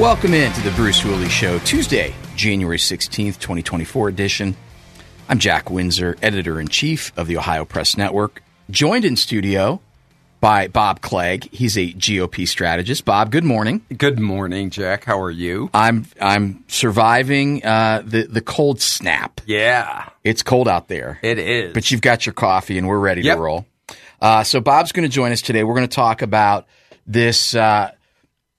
Welcome in to the Bruce Hooley Show, Tuesday, January 16th, 2024 edition. I'm Jack Windsor, editor in chief of the Ohio Press Network, joined in studio by Bob Clegg. He's a GOP strategist. Bob, good morning. Good morning, Jack. How are you? I'm I'm surviving uh, the the cold snap. Yeah, It's cold out there, it is. but you've got your coffee and we're ready Yep. to roll. Uh, so Bob's going to join us today. We're going to talk about this uh,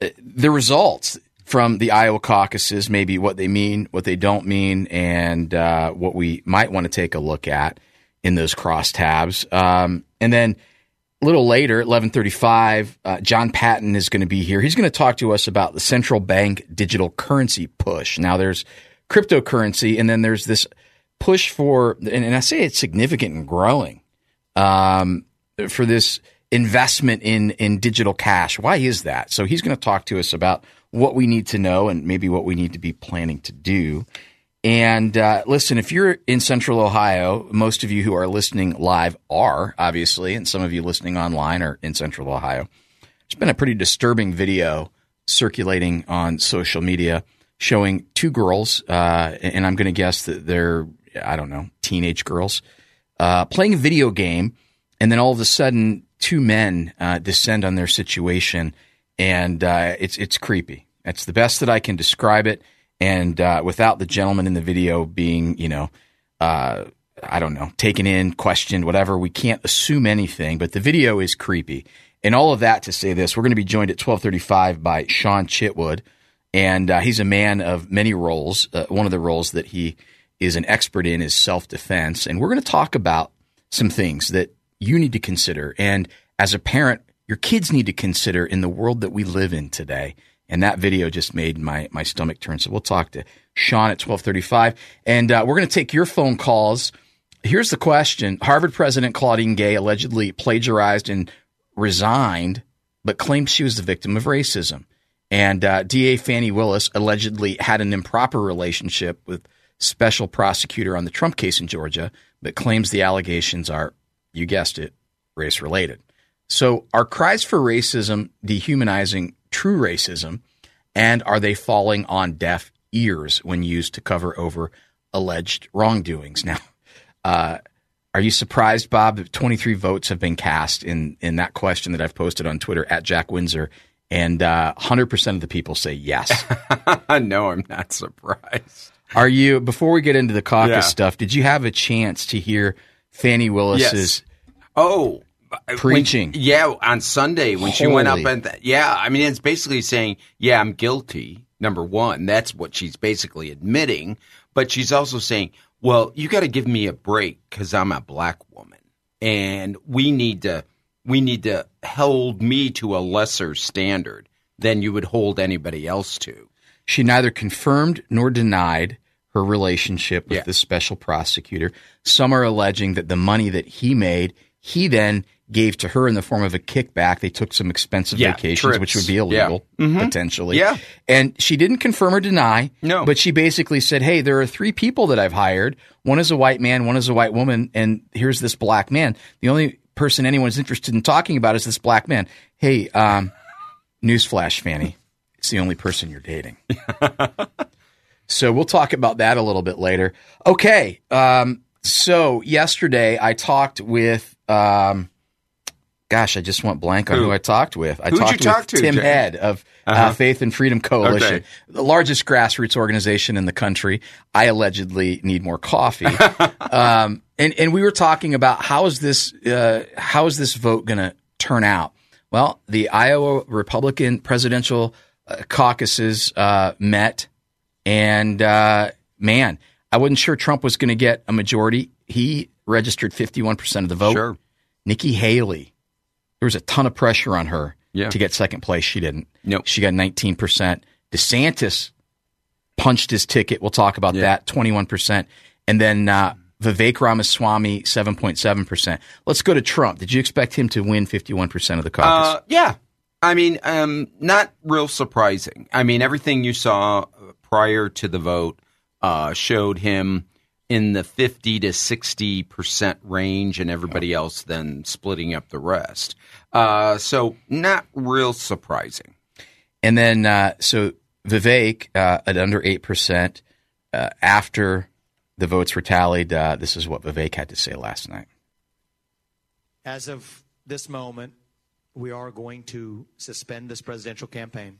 the results from the Iowa caucuses, maybe what they mean, what they don't mean, and uh, what we might want to take a look at in those crosstabs. Um, and then a little later, eleven thirty-five, uh, John Patton is going to be here. He's going to talk to us about the central bank digital currency push. Now, there's cryptocurrency, and then there's this push for, and, and I say it's significant and growing um, for this investment in in digital cash. Why is that? So he's going to talk to us about what we need to know and maybe what we need to be planning to do. And uh, listen, if you're in Central Ohio, most of you who are listening live are obviously, and some of you listening online are in Central Ohio. There's been a pretty disturbing video circulating on social media showing two girls, uh, and I'm going to guess that they're I don't know teenage girls uh, playing a video game, and then all of a sudden, two men uh, descend on their situation, and uh, it's it's creepy. That's the best that I can describe it. And uh, without the gentleman in the video being, you know, uh, I don't know, taken in, questioned, whatever, we can't assume anything. But the video is creepy, and all of that to say this: we're going to be joined at twelve thirty-five by Sean Chitwood, and uh, he's a man of many roles. Uh, one of the roles that he is an expert in is self defense. And we're going to talk about some things that you need to consider. And as a parent, your kids need to consider in the world that we live in today. And that video just made my, my stomach turn. So we'll talk to Sean at 1235. And uh, we're going to take your phone calls. Here's the question. Harvard President Claudine Gay allegedly plagiarized and resigned, but claims she was the victim of racism. And uh, DA Fani Willis allegedly had an improper relationship with special prosecutor on the Trump case in Georgia, but claims the allegations are, you guessed it, race related. So are cries for racism dehumanizing true racism? And are they falling on deaf ears when used to cover over alleged wrongdoings? Now, uh, are you surprised, Bob, that 23 votes have been cast in, in that question that I've posted on Twitter at Jack Windsor? And uh, 100% of the people say yes. no, I'm not surprised. Are you before we get into the caucus Yeah. stuff? Did you have a chance to hear Fani Willis's? Oh, Uh, when- Preaching. yeah, on Sunday when she went up and th- yeah, I mean it's basically saying, yeah, I'm guilty. Number one, that's what she's basically admitting, but she's also saying, well, you got to give me a break because I'm a black woman, and we need to we need to hold me to a lesser standard than you would hold anybody else to. She neither confirmed nor denied her relationship with Yeah. the special prosecutor. Some are alleging that the money that he made, he then gave to her in the form of a kickback. They took some expensive Yeah, vacations, trips. which would be Yeah. illegal Mhm. potentially. Yeah. And she didn't confirm or deny. No. But she basically said, Hey, there are three people that I've hired. One is a white man, one is a white woman, and here's this black man. The only person anyone's interested in talking about is this black man. Hey, um, newsflash, Fani. It's the only person you're dating. so we'll talk about that a little bit later. Okay. Um, so yesterday I talked with, um, gosh, I just went blank on who, Who? I talked with. I Who'd you talked talk with to, Tim Jay? Head of uh, Uh-huh. Faith and Freedom Coalition, Okay. the largest grassroots organization in the country. I allegedly need more coffee. um, and, and we were talking about how is this, uh, how is this vote going to turn out? Well, the Iowa Republican presidential uh, caucuses uh, met, and uh, man, I wasn't sure Trump was going to get a majority. He registered 51% of the vote. Sure. Nikki Haley, there was a ton of pressure on her Yeah. to get second place. She didn't. Nope. She got 19%. DeSantis punched his ticket. We'll talk about Yeah. that, 21%. And then uh, Vivek Ramaswamy, 7.7%. Let's go to Trump. Did you expect him to win 51% of the caucus? Uh, yeah. I mean, um, not real surprising. I mean, everything you saw prior to the vote uh, showed him in the 50 to 60% range, and everybody else then splitting up the rest. Uh, so, not real surprising. And then, uh, so Vivek uh, at under 8%. Uh, after the votes were tallied, uh, this is what Vivek had to say last night. As of this moment, we are going to suspend this presidential campaign.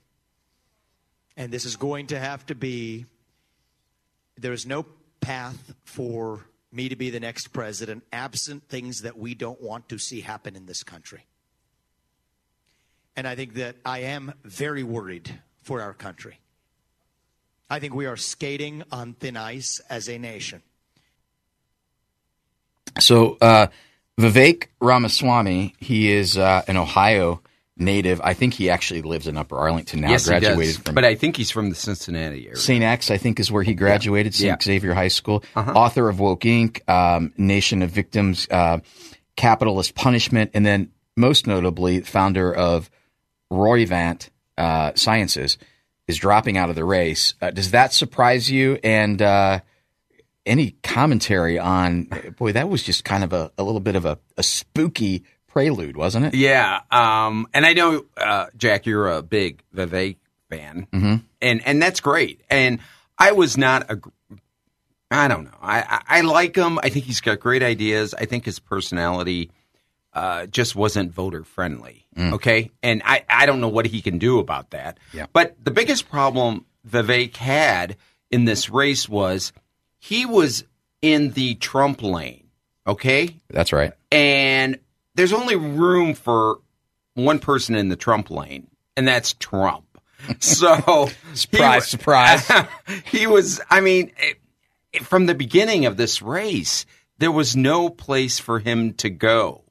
And this is going to have to be, there is no path for me to be the next president absent things that we don't want to see happen in this country. And I think that I am very worried for our country. I think we are skating on thin ice as a nation. So uh, Vivek Ramaswamy, he is uh, an Ohio native. I think he actually lives in Upper Arlington now. yes, graduated from But I think he's from the Cincinnati area. St. X, I think, is where he graduated. St. Yeah. Xavier High School. Author of Woke Inc., um, Nation of Victims, uh, Capitalist Punishment, and then most notably, founder of Roivant uh, Sciences, is dropping out of the race. Uh, does that surprise you? And uh, any commentary on? Boy, that was just kind of a, a little bit of a, a spooky prelude, wasn't it? Yeah, um, and I know uh, Jack, you're a big Vivek fan, mm-hmm. and and that's great. And I was not a, I don't know. I, I I like him. I think he's got great ideas. I think his personality uh, just wasn't voter friendly. Okay, and I I don't know what he can do about that. Yeah. But the biggest problem Vivek had in this race was he was in the Trump lane. Okay, That's right. and there's only room for one person in the Trump lane, and that's Trump. So Surprise, he, surprise. he was. I mean, it- from the beginning of this race, there was no place for him to go.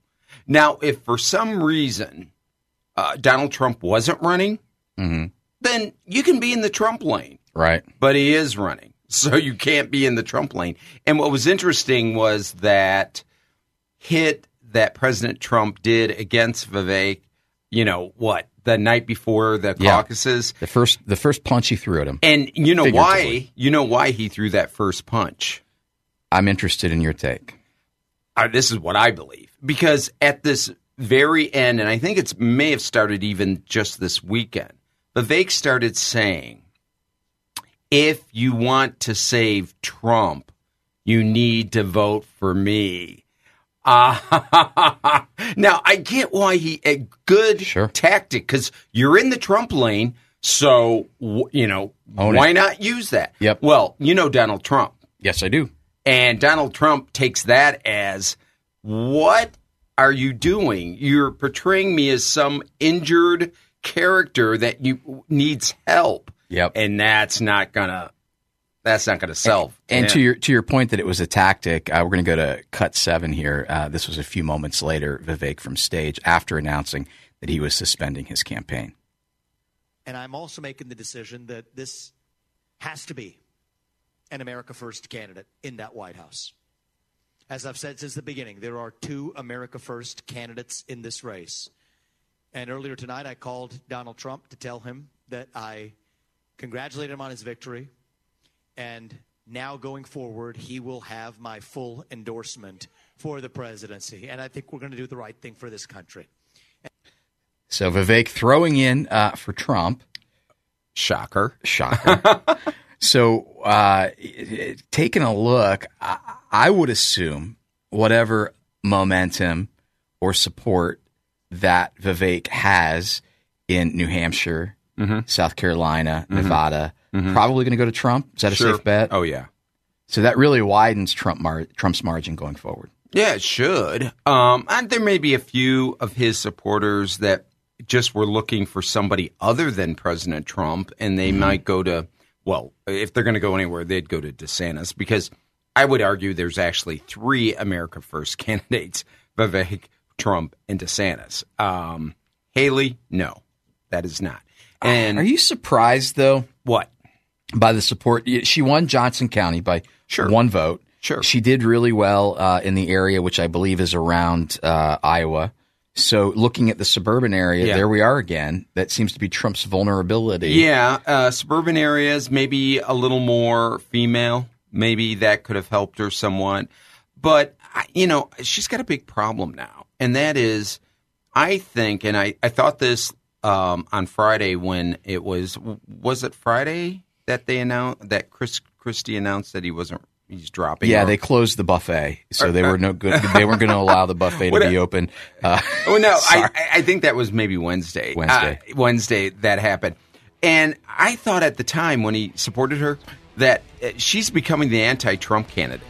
Now, if for some reason uh, Donald Trump wasn't running, then you can be in the Trump lane Right. but he is running. So you can't be in the Trump lane. And what was interesting was that hit that President Trump did against Vivek, you know, what, the night before the Yeah. caucuses. The first, the first punch he threw at him. And you know why? You know why he threw that first punch? I'm interested in your take. uh, this is what I believe because at this very end, and I think it may have started even just this weekend, Vivek started saying, "If you want to save Trump, you need to vote for me." Ah, now I get why he a good Sure. tactic because you're in the Trump lane, so w- you know Own why it. not use that? Yep. Well, you know Donald Trump. Yes, I do. And Donald Trump takes that as what are you doing? You're portraying me as some injured character that you needs help. Yep. And that's not gonna that's not gonna sell. And him. to your to your point that it was a tactic, uh, we're going to go to cut seven here. Uh, this was a few moments later. Vivek from stage after announcing that he was suspending his campaign. And I'm also making the decision that this has to be an America First candidate in that White House. As I've said since the beginning, there are two America First candidates in this race. And earlier tonight, I called Donald Trump to tell him that I congratulated him on his victory. And now going forward, he will have my full endorsement for the presidency. And I think we're going to do the right thing for this country. So Vivek throwing in uh, for Trump. shocker. Shocker. so, uh, taking a look, I, I would assume whatever momentum or support that Vivek has in New Hampshire, South Carolina, Nevada, probably going to go to Trump. Is that a Sure. safe bet? Oh yeah. So that really widens Trump mar- Trump's margin going forward. Yeah, it should. Um, and there may be a few of his supporters that just were looking for somebody other than President Trump, and they might go to, well, if they're going to go anywhere, they'd go to DeSantis because I would argue there's actually three America First candidates Vivek, Trump, and DeSantis. Um, Haley, no, that is not. And Are you surprised though what? By the support? She won Johnson County by Sure. one vote. Sure. She did really well uh, in the area, which I believe is around uh, Iowa. So looking at the suburban area, Yeah. there we are again. That seems to be Trump's vulnerability. Yeah, uh, suburban areas, maybe a little more female. Maybe that could have helped her somewhat. But, you know, she's got a big problem now. And that is, I think, and I, I thought this um, on Friday when it was, was it Friday that they announced, that Chris Christie announced that he wasn't, he's dropping? Yeah, or- they closed the buffet, so they were no good. They weren't going to allow the buffet to be open. Uh, Oh no, I. I- think that was maybe Wednesday. Wednesday. Uh, Wednesday that happened, and I thought at the time when he supported her that uh, she's becoming the anti-Trump candidate.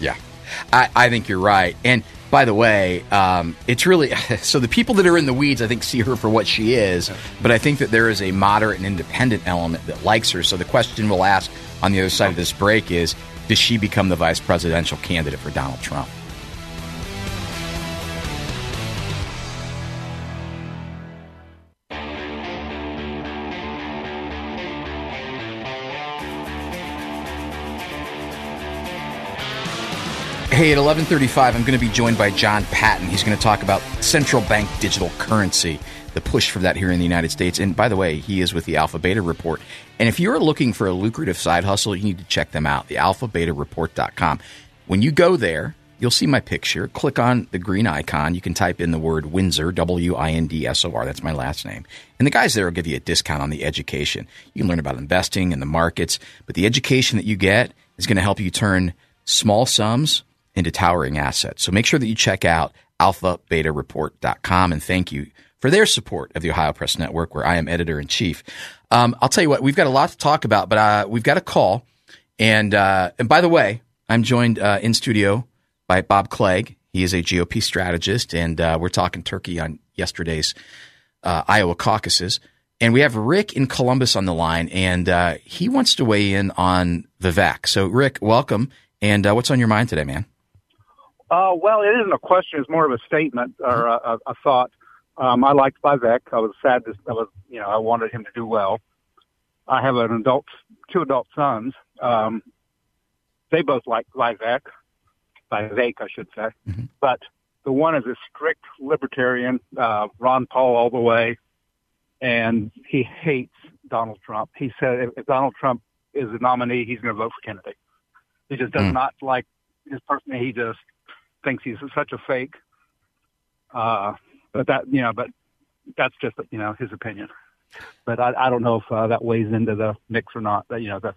Yeah, I, I think you're right. And by the way, um, it's really so the people that are in the weeds, I think, see her for what she is. But I think that there is a moderate and independent element that likes her. So the question we'll ask on the other side of this break is Does she become the vice presidential candidate for Donald Trump? Hey, at 11:35, I'm going to be joined by John Patton. He's going to talk about central bank digital currency, the push for that here in the United States. And by the way, he is with the Alpha Beta Report. And if you're looking for a lucrative side hustle, you need to check them out, the alphabetareport.com. When you go there, you'll see my picture. Click on the green icon. You can type in the word Windsor, W I N D S O R. That's my last name. And the guys there will give you a discount on the education. You can learn about investing and the markets, but the education that you get is going to help you turn small sums into towering assets. So make sure that you check out alphabetareport.com and thank you for their support of the Ohio Press Network, where I am editor in chief. Um, I'll tell you what, we've got a lot to talk about, but uh, we've got a call. And, uh, and by the way, I'm joined uh, in studio by Bob Clegg. He is a GOP strategist, and uh, we're talking Turkey on yesterday's uh, Iowa caucuses. And we have Rick in Columbus on the line, and uh, he wants to weigh in on Vivek. So, Rick, welcome. And what's on your mind today, man? Uh, well, it isn't a question; it's more of a statement or a, a, a thought. Um, I liked Vivek. I was sad to, I was, you know, I wanted him to do well. I have an adult, two adult sons. Um, they both like Vivek, Vivek, I should say. But the one is a strict libertarian, uh, Ron Paul all the way, and he hates Donald Trump. He said if, Donald Trump is the nominee, he's going to vote for Kennedy. He just does Hmm. not like his person. He just thinks he's such a fake. Uh, but that, you know, but that's just, you know, his opinion. But I, I don't know if uh, that weighs into the mix or not, that, you know, the,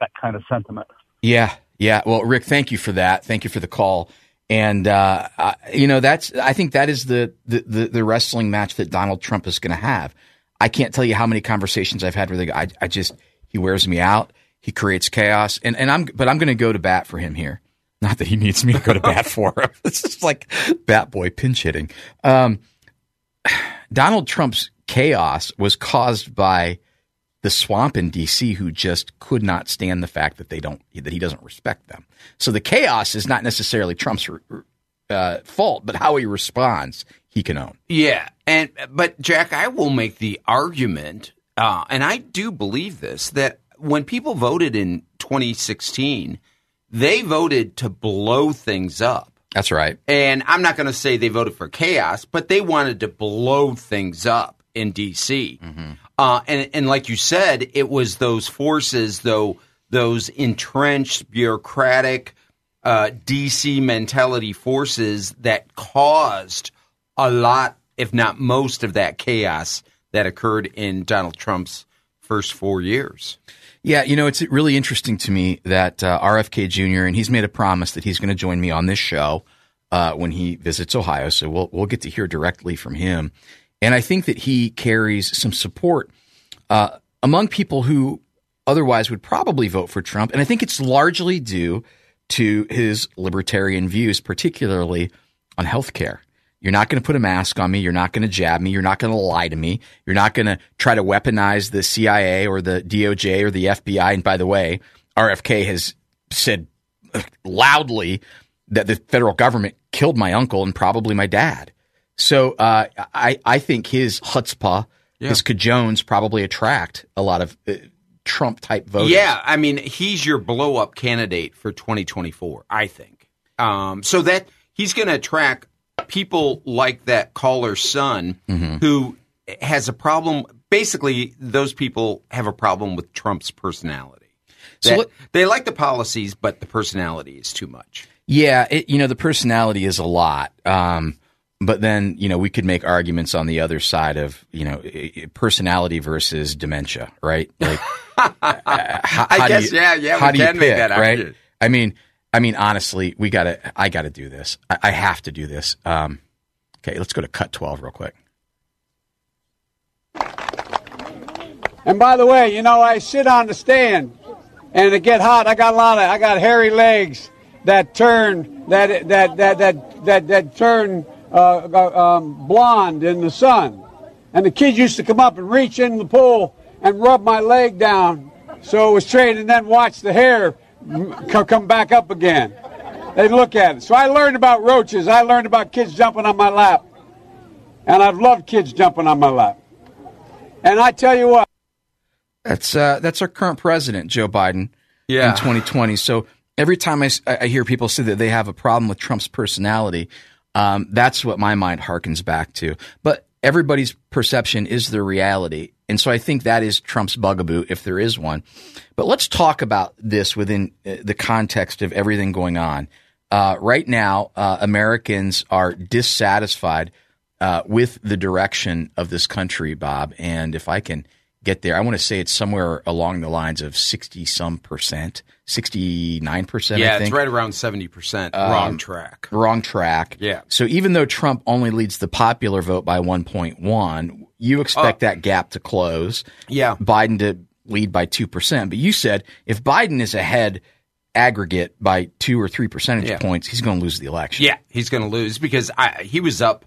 that kind of sentiment. Yeah, yeah. Well, Rick, thank you for that. Thank you for the call. And uh, I, you know, that's I think that is the the the, the wrestling match that Donald Trump is going to have. I can't tell you how many conversations I've had with the guy. I, I just he wears me out. He creates chaos, and and I'm but I'm going to go to bat for him here. Not that he needs me to go to bat for him. This is like bat boy pinch hitting. Um, Donald Trump's chaos was caused by the swamp in DC who just could not stand the fact that they don't that he doesn't respect them. So the chaos is not necessarily Trump's uh, fault, but how he responds, he can own. Yeah, and but Jack, I will make the argument, uh, and I do believe this that when people voted in 2016, they voted to blow things up. That's right. And I'm not going to say they voted for chaos, but they wanted to blow things up in D.C. Uh, and and like you said, it was those forces, though those entrenched bureaucratic uh, D.C. mentality forces that caused a lot, if not most, of that chaos that occurred in Donald Trump's first four years. Yeah, you know, it's really interesting to me that uh, RFK Jr. and he's made a promise that he's going to join me on this show uh, when he visits Ohio. So we'll we'll get to hear directly from him, and I think that he carries some support uh, among people who otherwise would probably vote for Trump, and I think it's largely due to his libertarian views, particularly on health care. You're not going to put a mask on me. You're not going to jab me. You're not going to lie to me. You're not going to try to weaponize the CIA or the DOJ or the FBI. And by the way, RFK has said loudly that the federal government killed my uncle and probably my dad. So uh, I I think his chutzpah, his cajones probably attract a lot of uh, Trump type voters. Yeah, I mean, he's your blow up candidate for 2024, I think. Um, so that he's going to attract people like that caller's son Mm-hmm. who has a problem. Basically, those people have a problem with Trump's personality. So That- let- they like the policies, but the personality is too much. Yeah, it, you know the personality is a lot, um, but then you know we could make arguments on the other side of you know personality versus dementia, right? Like, uh, how, I how guess, you- yeah, yeah, How we do you can make pick, that right? argument. I mean, I mean, honestly, we got to. I got to do this. I, I have to do this. Um, okay, let's go to cut twelve real quick. And by the way, you know, I sit on the stand and it get hot. I got a lot of, I got hairy legs that turn, that, that, that, that, that, that turn, uh, uh, um, blonde in the sun. And the kids used to come up and reach in the pool and rub my leg down so it was straight and then watch the hair come back up again. They'd look at it. So I learned about roaches. I learned about kids jumping on my lap. And I've loved kids jumping on my lap. And I tell you what, That's uh, that's our current president, Joe Biden, Yeah. in 2020. So every time I, I hear people say that they have a problem with Trump's personality, um, that's what my mind harkens back to. But everybody's perception is their reality, and so I think that is Trump's bugaboo, if there is one. But let's talk about this within uh, the context of everything going on. Uh, right now, uh, Americans are dissatisfied uh, with the direction of this country, Bob. And if I can get there, I want to say it's somewhere along the lines of 60 some percent, 69%. Yeah, I it's right around 70%. wrong track. Wrong track. Yeah. So even though Trump only leads the popular vote by 1.1, you expect that gap to close. Uh, Yeah. Biden to lead by 2%. But you said if Biden is ahead aggregate by two or three percentage Yeah. points, he's going to lose the election. Yeah, he's going to lose because I, he was up,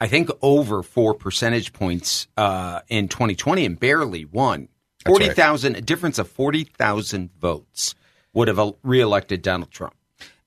I think, over four percentage points uh, in 2020 and barely won. That's Forty right. a difference of forty thousand votes would have reelected Donald Trump.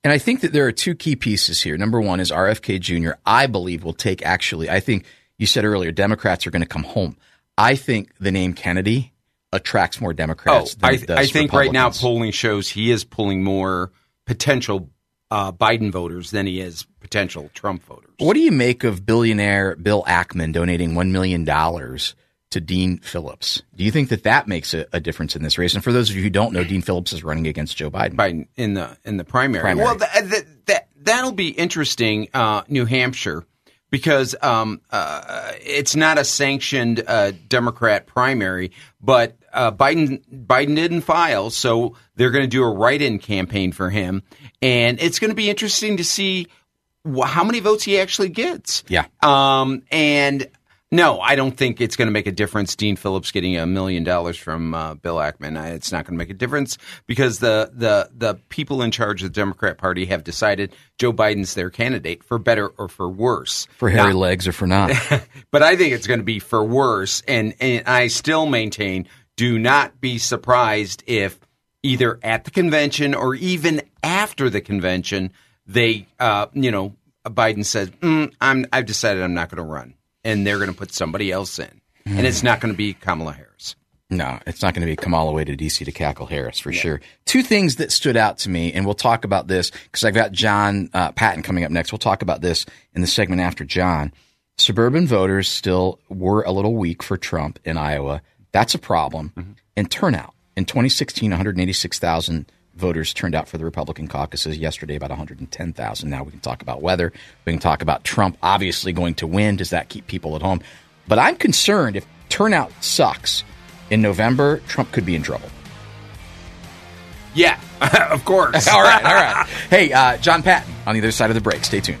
And I think that there are two key pieces here. Number one is RFK Jr. I believe will take actually. I think you said earlier Democrats are going to come home. I think the name Kennedy attracts more Oh, Democrats. than I, it does I think right now polling shows he is pulling more potential uh, Biden voters than he is potential Trump voters. What do you make of billionaire Bill Ackman donating one million dollars to Dean Phillips? Do you think that that makes a, a difference in this race? And for those of you who don't know, Dean Phillips is running against Joe Biden. Biden in the in the primary. Primary. Well, that, that, that that'll be interesting, uh, New Hampshire, because um, uh, it's not a sanctioned uh, Democrat primary, but uh, Biden Biden didn't file, so they're going to do a write-in campaign for him, and it's going to be interesting to see how many votes he actually gets. Yeah. Um, and no, I don't think it's going to make a difference. Dean Phillips getting a million dollars from uh, Bill Ackman, I, it's not going to make a difference because the the the people in charge of the Democrat Party have decided Joe Biden's their candidate for better or for worse. For hairy Now- legs or for not? but I think it's going to be for worse. And, and I still maintain do not be surprised if either at the convention or even after the convention, they, uh, you know, Biden says, mm, I'm, I've decided I'm not going to run. And they're going to put somebody else in. And it's not going to be Kamala Harris. No, it's not going to be come all the way to DC to cackle Harris for sure. Two things that stood out to me, and we'll talk about this because I've got John uh, Patton coming up next. We'll talk about this in the segment after John. Suburban voters still were a little weak for Trump in Iowa. That's a problem. And turnout in 2016, 186,000 voters turned out for the Republican caucuses. Yesterday, about 110,000. Now we can talk about weather. We can talk about Trump obviously going to win. Does that keep people at home? But I'm concerned if turnout sucks in November, Trump could be in trouble. Yeah, of course. all right, all right. Hey, uh, John Patton on the other side of the break. Stay tuned.